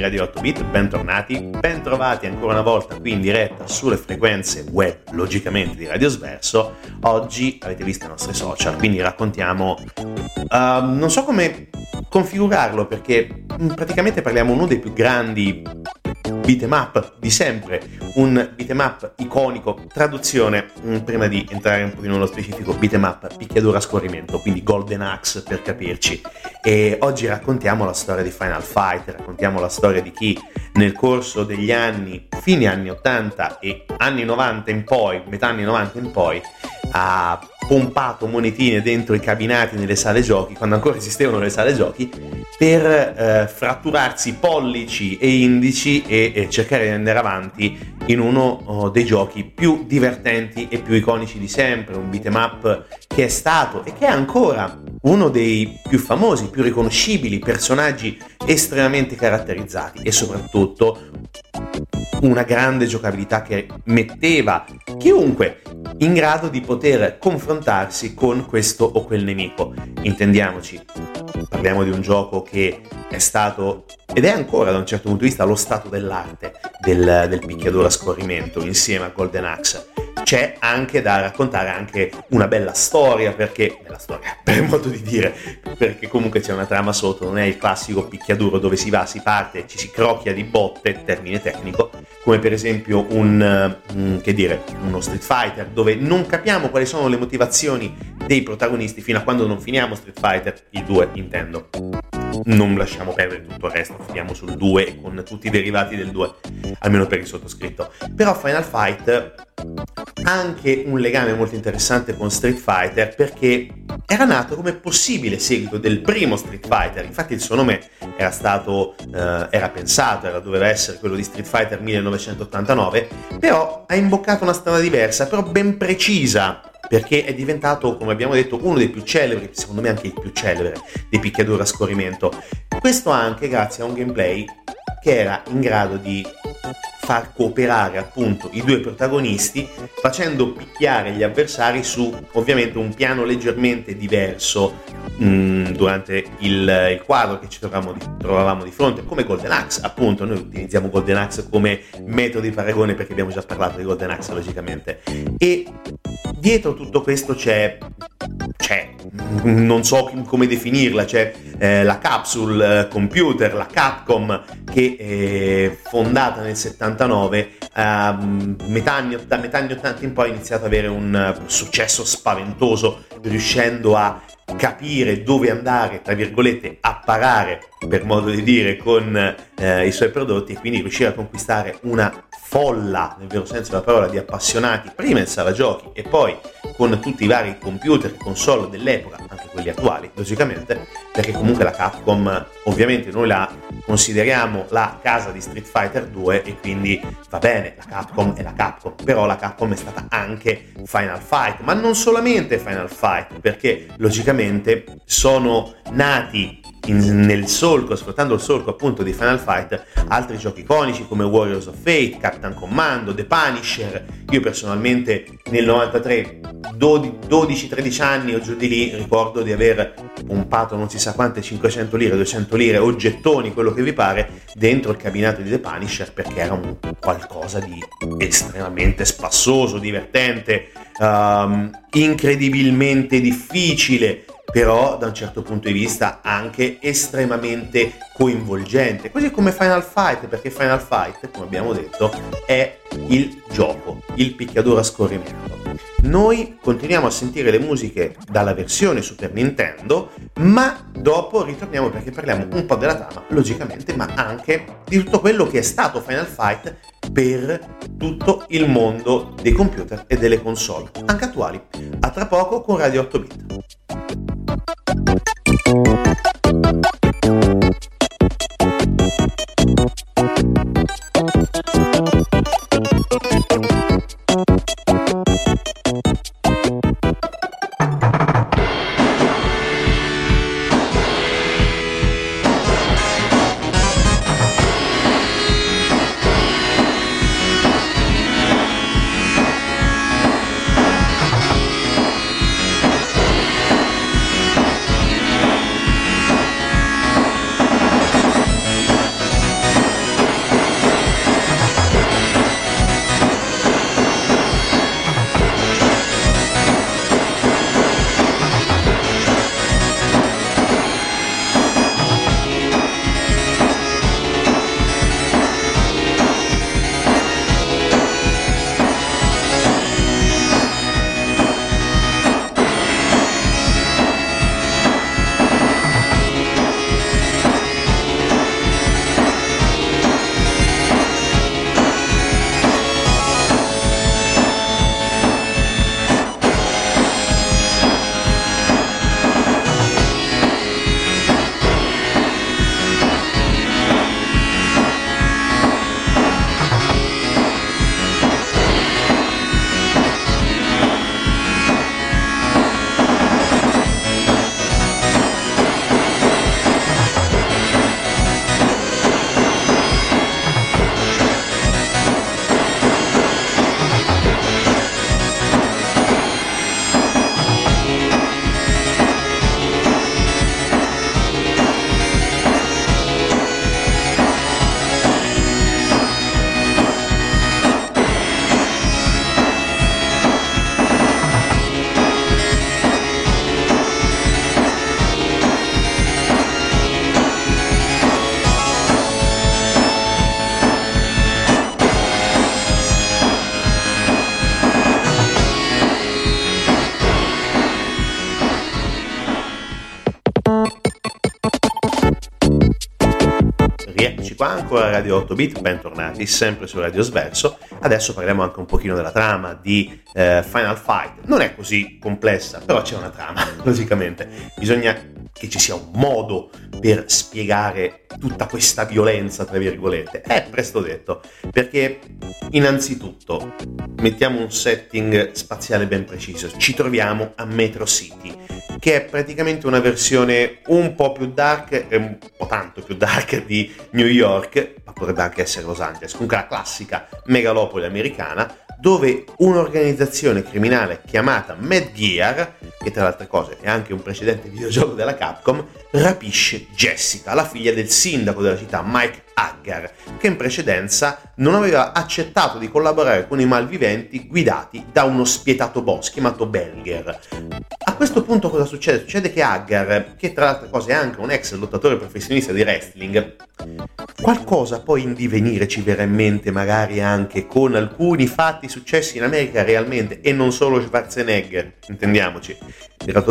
Radio 8 Bit, bentornati, bentrovati ancora una volta qui in diretta sulle frequenze web, logicamente di Radio Sverso. Oggi avete visto i nostri social, quindi raccontiamo, uh, non so come configurarlo perché mm, praticamente parliamo uno dei più grandi beat'em up di sempre, un beat'em up iconico, traduzione, mm, prima di entrare un po' nello specifico, beat'em up picchiaduro a scorrimento, quindi Golden Axe per capirci. E oggi raccontiamo la storia di Final Fight, raccontiamo la storia di chi nel corso degli anni, fine anni 80 e anni 90 in poi, metà anni 90 in poi, ha pompato monetine dentro i cabinati nelle sale giochi, quando ancora esistevano le sale giochi, per eh, fratturarsi pollici e indici e, e, cercare di andare avanti in uno oh, dei giochi più divertenti e più iconici di sempre, un beat'em up che è stato e che è ancora uno dei più famosi, più riconoscibili personaggi estremamente caratterizzati e soprattutto una grande giocabilità che metteva chiunque in grado di poter confrontarsi con questo o quel nemico. Intendiamoci, parliamo di un gioco che è stato ed è ancora da un certo punto di vista lo stato dell'arte del, del picchiaduro a scorrimento insieme a Golden Axe c'è anche da raccontare anche una bella storia, perché, bella storia, per modo di dire, perché comunque c'è una trama sotto, non è il classico picchiaduro dove si va, si parte, ci si crocchia di botte, termine tecnico, come per esempio un, um, che dire, uno Street Fighter, dove non capiamo quali sono le motivazioni dei protagonisti fino a quando non finiamo Street Fighter, il 2 intendo non lasciamo perdere tutto il resto, finiamo sul 2 con tutti i derivati del 2, almeno per il sottoscritto. Però Final Fight anche un legame molto interessante con Street Fighter perché era nato come possibile seguito del primo Street Fighter, infatti il suo nome era stato, eh, era pensato, era, doveva essere quello di Street Fighter 1989, però ha imboccato una strada diversa, però ben precisa perché è diventato, come abbiamo detto, uno dei più celebri, secondo me anche il più celebre, dei picchiaduro a scorrimento. Questo anche grazie a un gameplay che era in grado di far cooperare appunto i due protagonisti facendo picchiare gli avversari su ovviamente un piano leggermente diverso mh, mm, durante il, il, quadro che ci trovavamo di, trovavamo di fronte come Golden Axe appunto. Noi utilizziamo Golden Axe come metodo di paragone perché abbiamo già parlato di Golden Axe logicamente. E dietro tutto questo c'è c'è, non so come definirla, c'è eh, la capsule computer, la Capcom, che è fondata nel 79, eh, metà anni, da metà anni 80 in poi ha iniziato ad avere un successo spaventoso, riuscendo a capire dove andare, tra virgolette, a parare, per modo di dire, con eh, i suoi prodotti e quindi riuscire a conquistare una folla, nel vero senso della parola, di appassionati, prima in sala giochi e poi con tutti i vari computer, console dell'epoca, anche quelli attuali, logicamente, perché comunque la Capcom, ovviamente noi la consideriamo la casa di Street Fighter 2 e quindi va bene, la Capcom è la Capcom, però la Capcom è stata anche Final Fight, ma non solamente Final Fight, perché logicamente sono nati in, nel solco, sfruttando il solco appunto di Final Fight, altri giochi iconici come Warriors of Fate, Captain Commando, The Punisher. Io personalmente nel 93, 12-13 anni o giù di lì, ricordo di aver pompato non si sa quante 500 lire, 200 lire o gettoni, quello che vi pare, dentro il cabinato di The Punisher perché era un qualcosa di estremamente spassoso, divertente, um, incredibilmente difficile però da un certo punto di vista anche estremamente coinvolgente, così come Final Fight, perché Final Fight, come abbiamo detto, è il gioco, il picchiaduro a scorrimento. Noi continuiamo a sentire le musiche dalla versione Super Nintendo, ma dopo ritorniamo perché parliamo un po' della trama, logicamente, ma anche di tutto quello che è stato Final Fight per tutto il mondo dei computer e delle console, anche attuali. A tra poco con Radio 8 Bit. Ancora Radio 8 Bit, bentornati sempre su Radio Sverso. Adesso parliamo anche un pochino della trama di eh, Final Fight. Non è così complessa, però c'è una trama, logicamente. Bisogna che ci sia un modo per spiegare tutta questa violenza, tra virgolette. È presto detto, perché innanzitutto mettiamo un setting spaziale ben preciso, ci troviamo a Metro City, che è praticamente una versione un po' più dark, un po' tanto più dark di New York, ma potrebbe anche essere Los Angeles, comunque la classica megalopoli americana, dove un'organizzazione criminale chiamata Mad Gear, che tra le altre cose è anche un precedente videogioco della Capcom, rapisce Jessica, la figlia del sindaco della città Mike Haggar, che in precedenza non aveva accettato di collaborare con i malviventi guidati da uno spietato boss chiamato Belger. A questo punto cosa succede? Succede che Haggar, che tra le altre cose è anche un ex lottatore professionista di wrestling, qualcosa poi in divenire ci verrà in mente magari anche con alcuni fatti successi in America realmente e non solo Schwarzenegger, intendiamoci.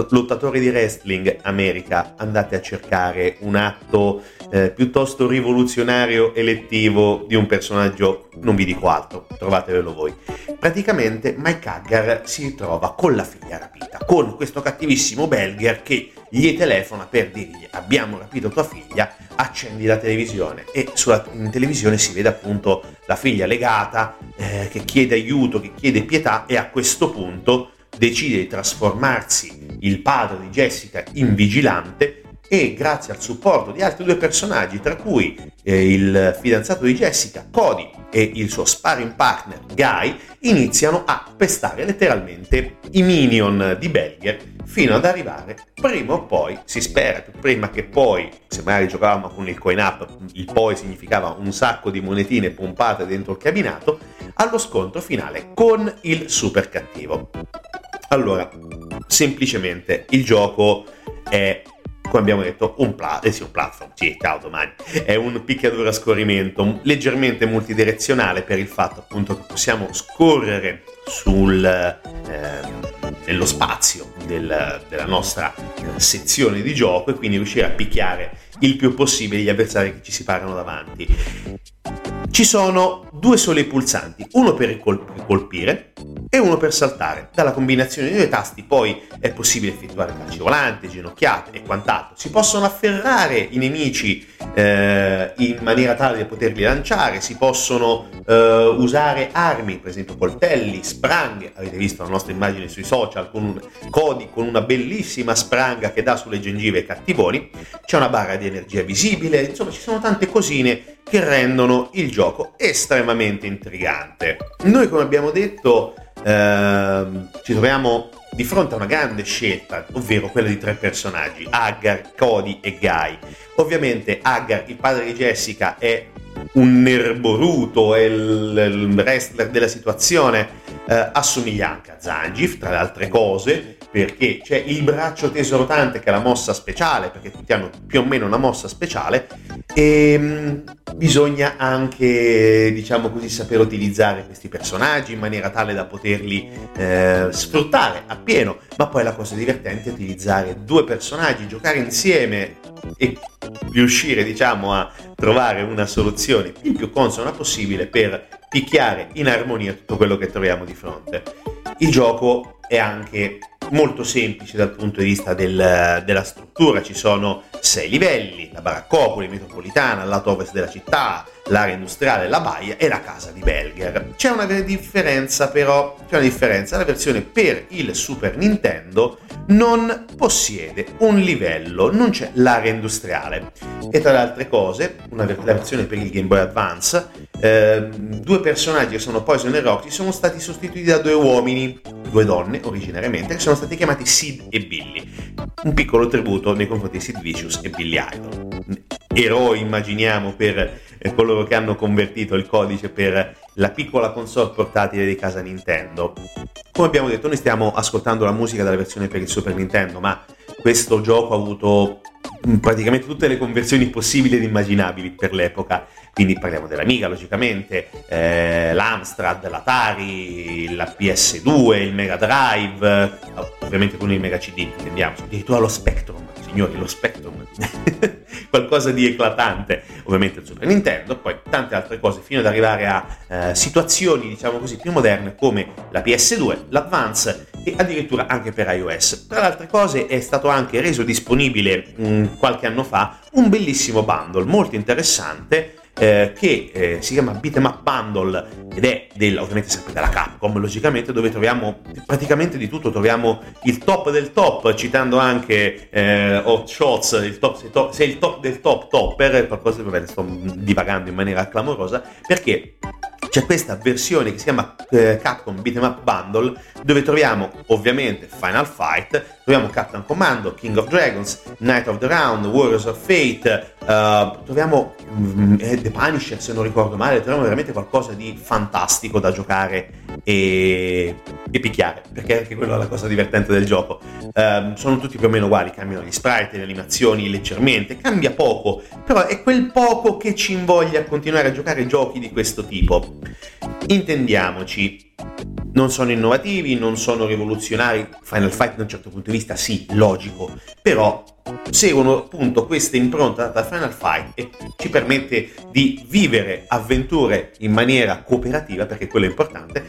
Lottatori di wrestling America, andate a cercare un atto eh, piuttosto rivoluzionario elettivo di un personaggio, non vi dico altro, trovatevelo voi. Praticamente Mike Haggar si trova con la figlia rapita, con questo cattivissimo Belger che gli telefona per dirgli abbiamo rapito tua figlia, accendi la televisione e sulla, in televisione si vede appunto la figlia legata eh, che chiede aiuto, che chiede pietà e a questo punto decide di trasformarsi il padre di Jessica in vigilante e grazie al supporto di altri due personaggi, tra cui eh, il fidanzato di Jessica, Cody, e il suo sparring partner, Guy, iniziano a pestare letteralmente i minion di Belger fino ad arrivare prima o poi, si spera prima che poi, se magari giocavamo con il coin up, il poi significava un sacco di monetine pompate dentro il cabinato, allo scontro finale con il super cattivo. Allora, semplicemente il gioco è come abbiamo detto, un, pla- eh sì, un platform, sì, ciao domani, è un picchiaduro a scorrimento leggermente multidirezionale per il fatto appunto che possiamo scorrere sul, eh, nello spazio del, della nostra eh, sezione di gioco e quindi riuscire a picchiare il più possibile gli avversari che ci si parano davanti. Ci sono due soli pulsanti, uno per colpire e uno per saltare. Dalla combinazione dei due tasti poi è possibile effettuare calci volanti, ginocchiate e quant'altro. Si possono afferrare i nemici eh, in maniera tale da poterli lanciare, si possono eh, usare armi, per esempio coltelli, spranghe. Avete visto la nostra immagine sui social con un Cody con una bellissima spranga che dà sulle gengive ai cattivoni. C'è una barra di energia visibile, insomma ci sono tante cosine che rendono il gioco estremamente intrigante. Noi, come abbiamo detto, ehm, ci troviamo di fronte a una grande scelta, ovvero quella di tre personaggi, Agar, Cody e Guy. Ovviamente Agar, il padre di Jessica, è un nerboruto, è il, il wrestler della situazione, eh, assomiglia anche a Zangief, tra le altre cose, perché c'è il braccio teso rotante che è la mossa speciale, perché tutti hanno più o meno una mossa speciale, e mh, mm, bisogna anche, diciamo così, saper utilizzare questi personaggi in maniera tale da poterli eh, sfruttare appieno, ma poi la cosa divertente è utilizzare due personaggi, giocare insieme e riuscire, diciamo, a trovare una soluzione il più consona possibile per picchiare in armonia tutto quello che troviamo di fronte. Il gioco è anche molto semplice dal punto di vista del, della struttura, ci sono sei livelli, la baraccopoli metropolitana, il lato ovest della città, l'area industriale, la baia e la casa di Belger. C'è una differenza però, c'è una differenza, la versione per il Super Nintendo non possiede un livello, non c'è l'area industriale. E tra le altre cose, una, la versione per il Game Boy Advance, eh, due personaggi che sono Poison e Rocky sono stati sostituiti da due uomini, due donne originariamente, che sono stati chiamati Sid e Billy. Un piccolo tributo nei confronti di Sid Vicious e Billy Idol. Eroi, immaginiamo, per eh, coloro che hanno convertito il codice per la piccola console portatile di casa Nintendo. Come abbiamo detto, noi stiamo ascoltando la musica della versione per il Super Nintendo, ma questo gioco ha avuto mm, praticamente tutte le conversioni possibili ed immaginabili per l'epoca. Quindi parliamo dell'Amiga, logicamente, eh, l'Amstrad, l'Atari, la PS2, il Mega Drive, ovviamente con il Mega CD, intendiamo, addirittura lo Spectrum, signori, lo Spectrum. qualcosa di eclatante, ovviamente il Super Nintendo, poi tante altre cose, fino ad arrivare a eh, situazioni, diciamo così, più moderne come la PS2, l'Advance e addirittura anche per iOS. Tra le altre cose è stato anche reso disponibile mh, mm, qualche anno fa un bellissimo bundle molto interessante eh, che eh, si chiama Beat'em Up Bundle ed è del, ovviamente sempre della Capcom logicamente dove troviamo praticamente di tutto. Troviamo il top del top citando anche eh, Hot Shots il top, se, top, se il top del top topper qualcosa vabbè sto divagando in maniera clamorosa perché c'è questa versione che si chiama eh, Capcom Beat'em Up Bundle dove troviamo ovviamente Final Fight, troviamo Captain Commando, King of Dragons, Night of the Round, Warriors of Fate, uh, troviamo um, The Punisher se non ricordo male, troviamo veramente qualcosa di fantastico da giocare e, e picchiare, perché anche quella è la cosa divertente del gioco. Uh, sono tutti più o meno uguali, cambiano gli sprite, le animazioni leggermente, cambia poco, però è quel poco che ci invoglia a continuare a giocare giochi di questo tipo. Intendiamoci, non sono innovativi, non sono rivoluzionari, Final Fight da un certo punto di vista sì, logico, però seguono appunto questa impronta da Final Fight e ci permette di vivere avventure in maniera cooperativa, perché quello è importante,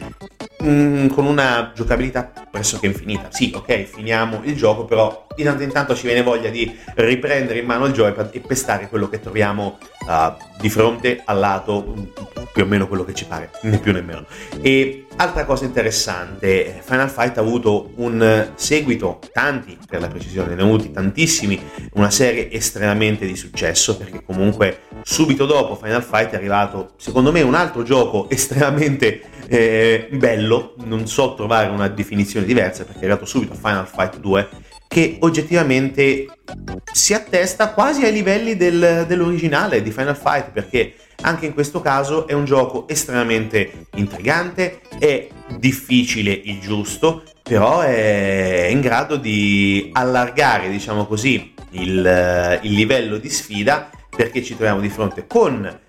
mm, con una giocabilità pressoché infinita. Sì, ok, finiamo il gioco, però di tanto in tanto ci viene voglia di riprendere in mano il joypad e pestare quello che troviamo uh, di fronte al lato, più o meno quello che ci pare, né più né meno. E altra cosa interessante, Final Fight ha avuto un seguito, tanti per la precisione, ne ha avuti tantissimi, una serie estremamente di successo perché comunque subito dopo Final Fight è arrivato secondo me un altro gioco estremamente eh, bello, non so trovare una definizione diversa perché è arrivato subito Final Fight 2 che oggettivamente si attesta quasi ai livelli del, dell'originale di Final Fight perché anche in questo caso è un gioco estremamente intrigante, è difficile il giusto, però è in grado di allargare, diciamo così, il, il livello di sfida perché ci troviamo di fronte con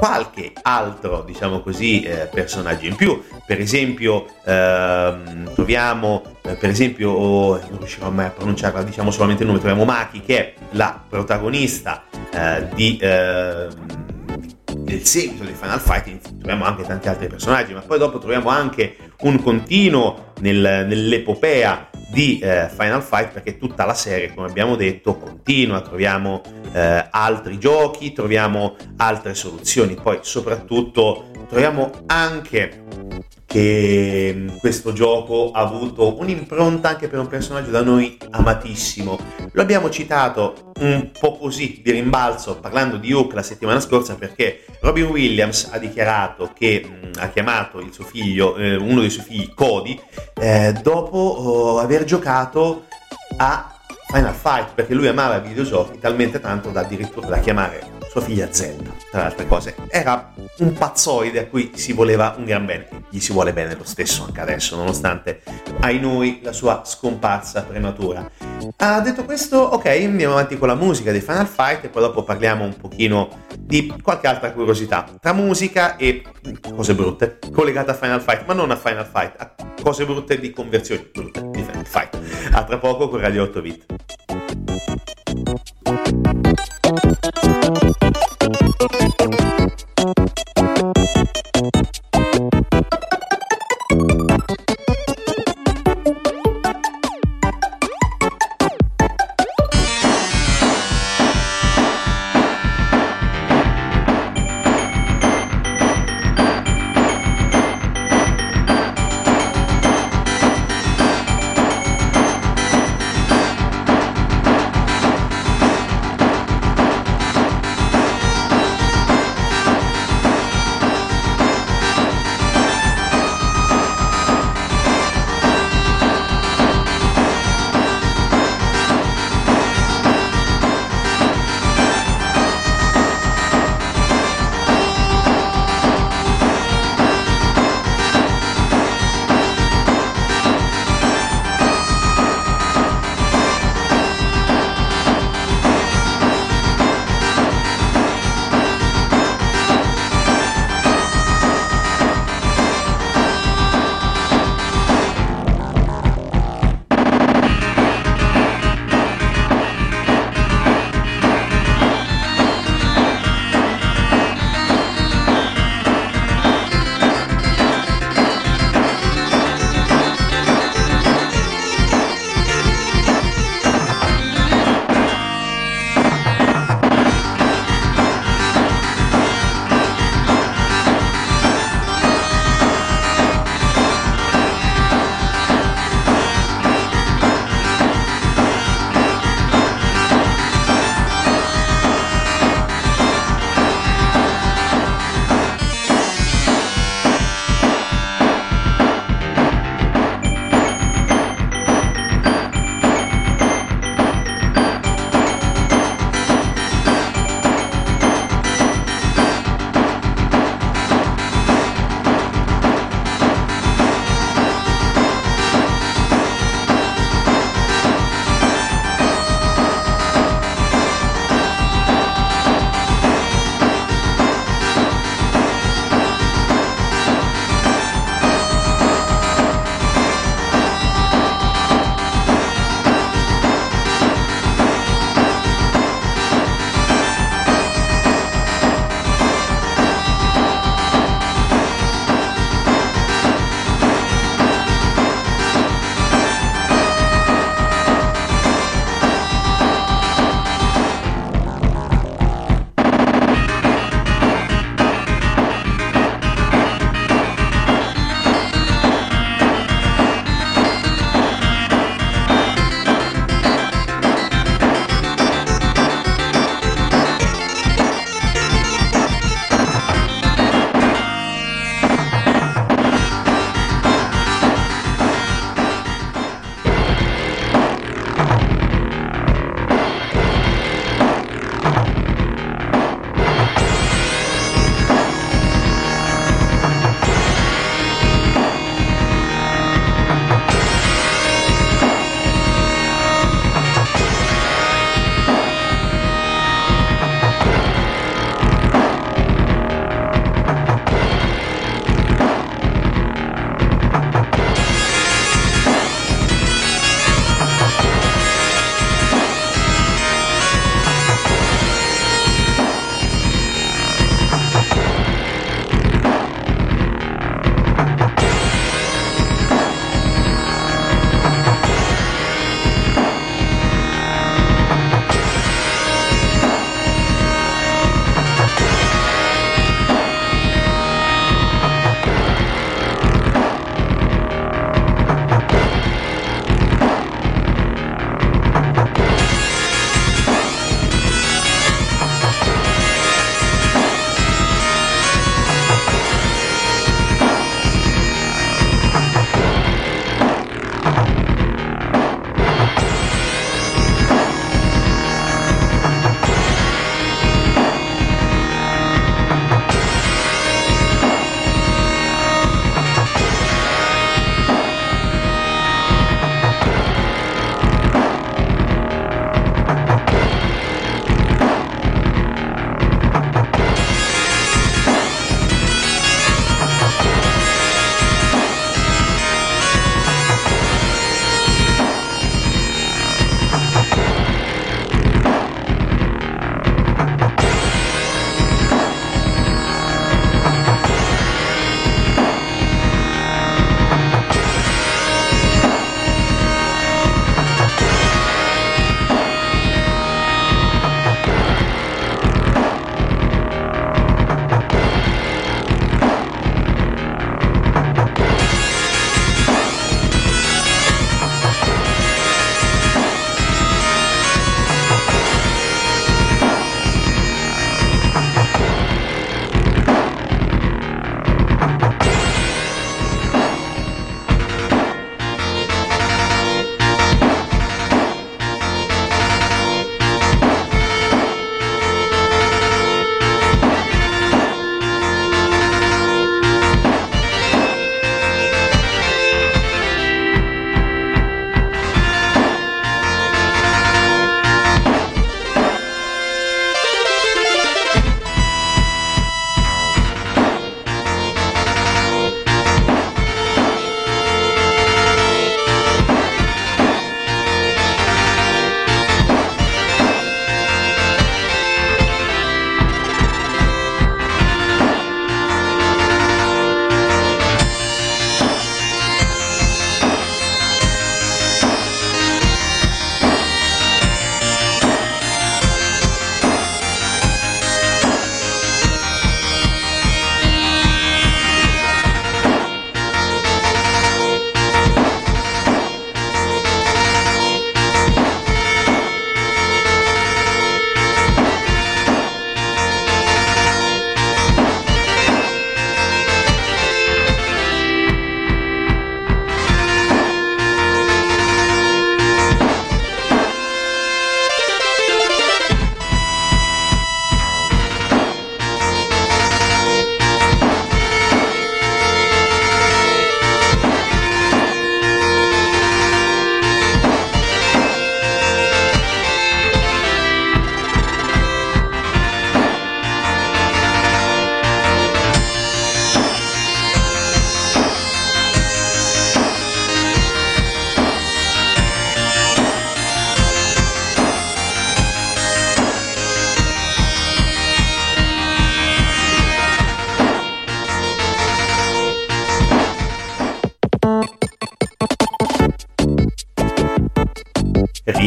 qualche altro, diciamo così, eh, personaggio in più. Per esempio, ehm, troviamo, eh, per esempio, oh, non riuscirò mai a pronunciarla, diciamo solamente il nome, troviamo Maki che è la protagonista eh, di ehm, del seguito di Final Fight troviamo anche tanti altri personaggi, ma poi dopo troviamo anche un continuo nel, nell'epopea di eh, Final Fight perché tutta la serie, come abbiamo detto, continua, troviamo eh, altri giochi, troviamo altre soluzioni, poi soprattutto troviamo anche che mm, questo gioco ha avuto un'impronta anche per un personaggio da noi amatissimo. Lo abbiamo citato un po' così di rimbalzo parlando di Hook la settimana scorsa perché Robin Williams ha dichiarato che mm, ha chiamato il suo figlio, eh, uno dei suoi figli Cody, eh, dopo oh, aver giocato a Final Fight perché lui amava i videogiochi talmente tanto da addirittura da chiamare sua figlia Zelda, tra le altre cose. Era un pazzoide a cui si voleva un gran bene. Gli si vuole bene lo stesso anche adesso, nonostante, ai noi, la sua scomparsa prematura. Ah, detto questo, ok, andiamo avanti con la musica di Final Fight e poi dopo parliamo un pochino di qualche altra curiosità. Tra musica e cose brutte, collegate a Final Fight, ma non a Final Fight, a cose brutte di conversioni brutte di Final Fight. A tra poco con Radio 8 Bit.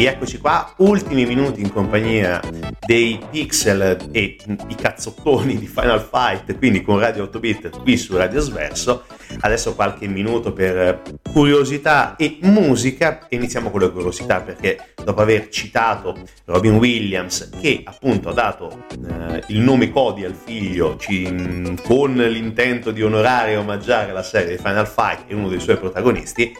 Rieccoci qua, ultimi minuti in compagnia dei pixel e i cazzottoni di Final Fight, quindi con Radio 8 bit qui su Radio Sverso. Adesso qualche minuto per curiosità e musica. Iniziamo con le curiosità perché dopo aver citato Robin Williams che appunto ha dato eh, il nome Cody al figlio ci, con l'intento di onorare e omaggiare la serie di Final Fight e uno dei suoi protagonisti,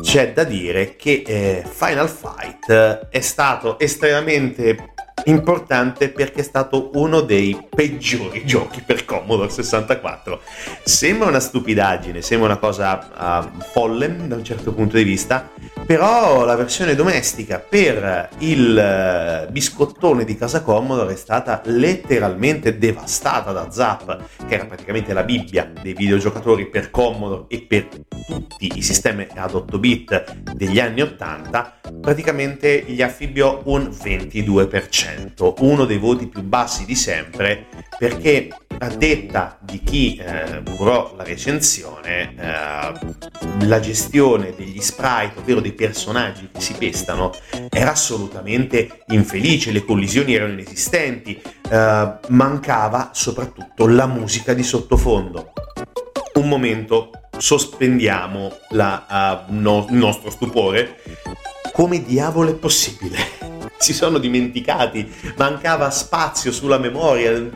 c'è da dire che eh, Final Fight è stato estremamente importante perché è stato uno dei peggiori giochi per Commodore 64. Sembra una stupidaggine, sembra una cosa uh, folle da un certo punto di vista, però la versione domestica per il uh, biscottone di casa Commodore è stata letteralmente devastata da Zap, che era praticamente la Bibbia dei videogiocatori per Commodore e per tutti i sistemi ad 8 bit degli anni 80, praticamente gli affibbiò un 22% uno dei voti più bassi di sempre, perché a detta di chi eh, curò la recensione, eh, la gestione degli sprite, ovvero dei personaggi che si pestano, era assolutamente infelice, le collisioni erano inesistenti, eh, mancava soprattutto la musica di sottofondo. Un momento, sospendiamo la, uh, no, il nostro stupore. Come diavolo è possibile? si sono dimenticati, mancava spazio sulla memoria,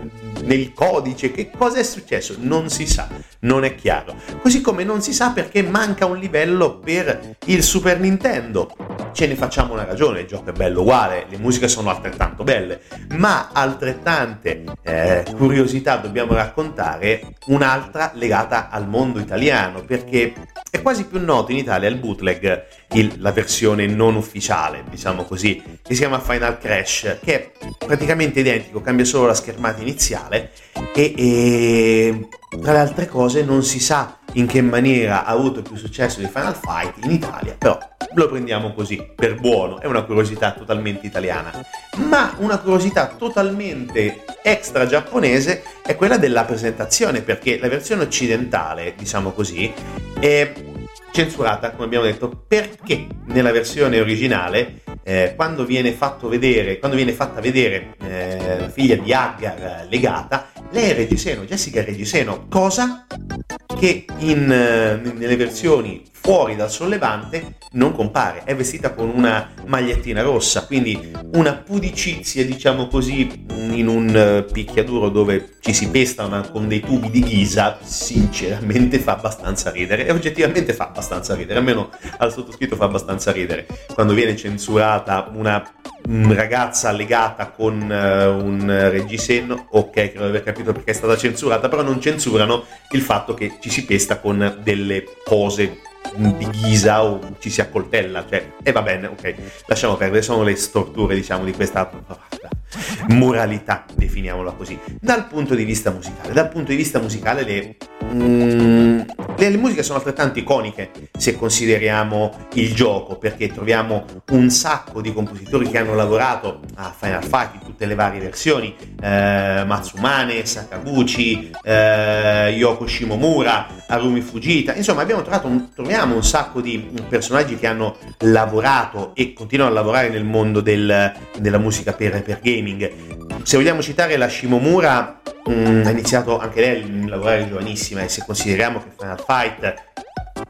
nel codice, che cosa è successo? Non si sa, non è chiaro. Così come non si sa perché manca un livello per il Super Nintendo. Ce ne facciamo una ragione, il gioco è bello uguale, le musiche sono altrettanto belle, ma altrettante eh, curiosità dobbiamo raccontare, un'altra legata al mondo italiano, perché è quasi più noto in Italia il bootleg, il, la versione non ufficiale, diciamo così, che si chiama Final Crash, che è praticamente identico, cambia solo la schermata iniziale e, e tra le altre cose non si sa in che maniera ha avuto più successo di Final Fight in Italia, però lo prendiamo così, per buono, è una curiosità totalmente italiana. Ma una curiosità totalmente extra giapponese è quella della presentazione, perché la versione occidentale, diciamo così, è censurata, come abbiamo detto, perché nella versione originale, eh, quando, viene vedere, quando viene fatta vedere eh, la figlia di Agar legata, lei è Reggiseno, Jessica è Reggiseno, cosa? Che in, eh, nelle versioni fuori dal sollevante non compare, è vestita con una magliettina rossa, quindi una pudicizia, diciamo così, in un eh, picchiaduro dove ci si pesta una, con dei tubi di ghisa, sinceramente fa abbastanza ridere. E oggettivamente fa abbastanza ridere, almeno al sottoscritto fa abbastanza ridere. Quando viene censurata una ragazza legata con uh, un reggiseno, ok, credo di aver capito perché è stata censurata, però non censurano il fatto che ci si pesta con delle cose di ghisa o ci si accoltella, cioè, e eh, va bene, ok, lasciamo perdere, sono le storture, diciamo, di questa moralità, definiamola così. Dal punto di vista musicale, dal punto di vista musicale le, mm, le, le, musiche sono altrettanto iconiche se consideriamo il gioco, perché troviamo un sacco di compositori che hanno lavorato a Final Fight in tutte le varie versioni, eh, Matsumane, Sakaguchi, eh, Yoko Shimomura, Arumi Fujita, insomma abbiamo trovato un, troviamo un sacco di personaggi che hanno lavorato e continuano a lavorare nel mondo del, della musica per, per game gaming. Se vogliamo citare la Shimomura, mh, mm, ha iniziato anche lei a lavorare giovanissima e se consideriamo che Final Fight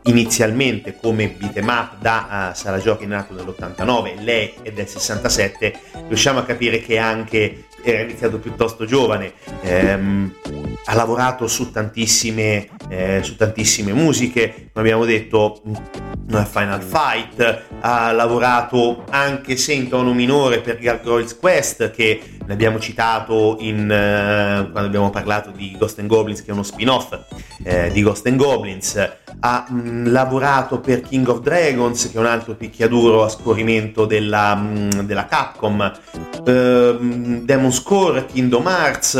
inizialmente come beat'em up da uh, Sara Giochi nato nell'89, lei è del 67, riusciamo a capire che anche era iniziato piuttosto giovane, ehm, ha lavorato su tantissime, eh, su tantissime musiche, come abbiamo detto Final Fight, ha lavorato anche se in tono minore per Gargoyles Quest che ne abbiamo citato in, uh, quando abbiamo parlato di Ghost and Goblins che è uno spin-off eh, di Ghost and Goblins, ha mh, mm, lavorato per King of Dragons che è un altro picchiaduro a scorrimento della, mh, mm, della Capcom, uh, Demon Score, Kingdom Hearts,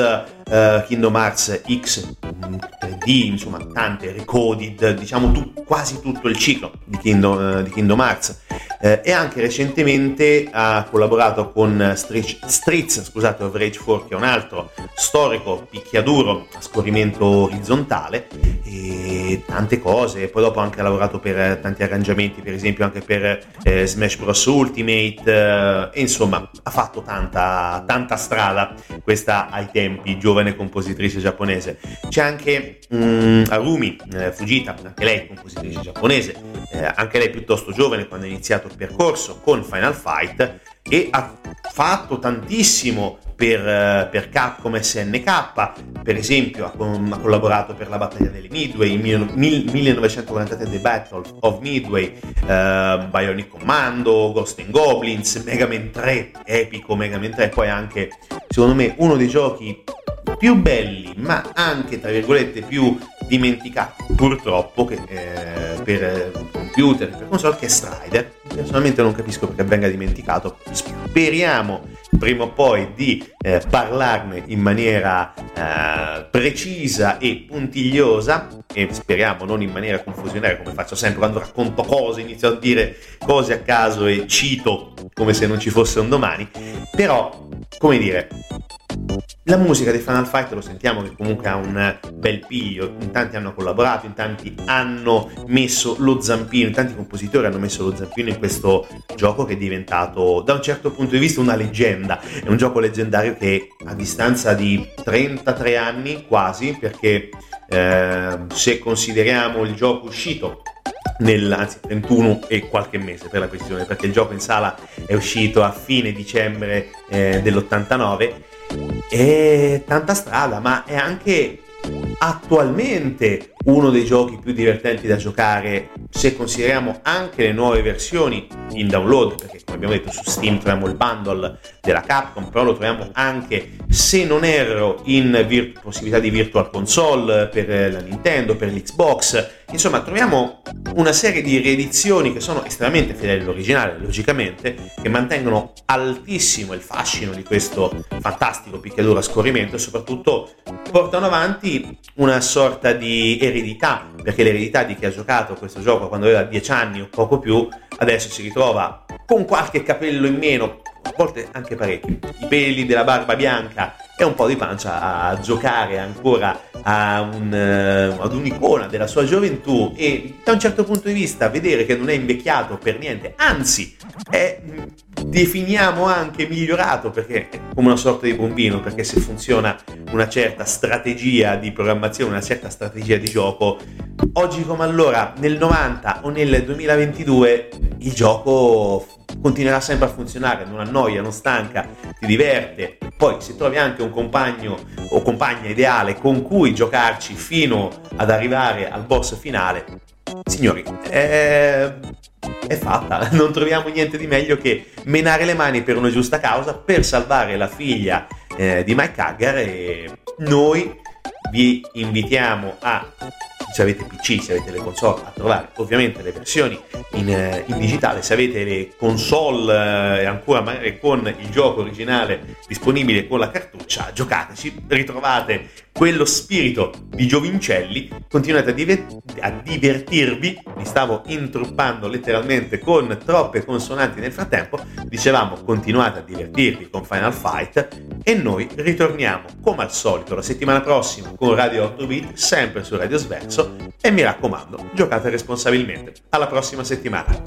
uh, Kingdom Hearts X 3D, insomma tante, Recoded, diciamo tu, quasi tutto il ciclo di Kingdom, uh, di Kingdom Hearts. Uh, e anche recentemente ha collaborato con Streets, Streets scusate, of Rage 4, che è un altro storico picchiaduro a scorrimento orizzontale. E tante cose. Poi dopo anche ha lavorato per tanti arrangiamenti, per esempio anche per eh, Smash Bros. Ultimate. Eh, e insomma, ha fatto tanta, tanta strada questa ai tempi, giovane compositrice giapponese. C'è anche um, Arumi eh, Fujita, anche lei compositrice giapponese, eh, anche lei piuttosto giovane quando ha iniziato il percorso con Final Fight e ha fatto tantissimo per, eh, per Capcom SNK, per esempio ha, ha, collaborato per la battaglia delle Midway, mil, mil, 1943 The Battle of Midway, uh, Bionic Commando, Ghost and Goblins, Mega Man 3, epico Mega Man 3, poi anche secondo me uno dei giochi più belli ma anche tra virgolette più dimenticati purtroppo che, eh, per computer per console che è Strider personalmente non capisco perché venga dimenticato. Speriamo prima o poi di eh, parlarne in maniera eh, precisa e puntigliosa e speriamo non in maniera confusionaria come faccio sempre quando racconto cose inizio a dire cose a caso e cito come se non ci fosse un domani. Però come dire la musica di Final Fight lo sentiamo che comunque ha un bel piglio, in tanti hanno collaborato, in tanti hanno messo lo zampino, in tanti compositori hanno messo lo zampino in questo gioco che è diventato da un certo punto di vista una leggenda, è un gioco leggendario che a distanza di 33 anni quasi, perché eh, se consideriamo il gioco uscito nel, anzi 31 e qualche mese per la precisione, perché il gioco in sala è uscito a fine dicembre eh, dell'89 è tanta strada, ma è anche attualmente uno dei giochi più divertenti da giocare se consideriamo anche le nuove versioni in download, perché abbiamo detto su Steam troviamo il bundle della Capcom, però lo troviamo anche, se non erro, in vir- possibilità di virtual console per la Nintendo, per l'Xbox. Insomma, troviamo una serie di riedizioni che sono estremamente fedeli all'originale, logicamente, che mantengono altissimo il fascino di questo fantastico picchiaduro a scorrimento e soprattutto portano avanti una sorta di eredità, perché l'eredità di chi ha giocato questo gioco quando aveva 10 anni o poco più, adesso si ritrova con qualche capello in meno, a volte anche parecchi, i peli della barba bianca e un po' di pancia a giocare ancora un, uh, ad un'icona della sua gioventù. E da un certo punto di vista vedere che non è invecchiato per niente, anzi è definiamo anche migliorato perché è come una sorta di bombino perché se funziona una certa strategia di programmazione, una certa strategia di gioco, oggi come allora nel 90 o nel 2022 il gioco continuerà sempre a funzionare, non annoia, non stanca, ti diverte. Poi se trovi anche un compagno o compagna ideale con cui giocarci fino ad arrivare al boss finale, signori, è, è fatta. Non troviamo niente di meglio che menare le mani per una giusta causa per salvare la figlia eh, di Mike Haggar e noi vi invitiamo a se avete PC, se avete le console, a trovare ovviamente le versioni in, eh, in digitale, se avete le console eh, ancora magari con il gioco originale disponibile con la cartuccia, giocateci, ritrovate quello spirito di Giovincelli, continuate a, diver- a divertirvi, mi stavo intruppando letteralmente con troppe consonanti nel frattempo, dicevamo continuate a divertirvi con Final Fight e noi ritorniamo come al solito la settimana prossima con Radio 8 Bit, sempre su Radio Sverso successo e mi raccomando, giocate responsabilmente. Alla prossima settimana.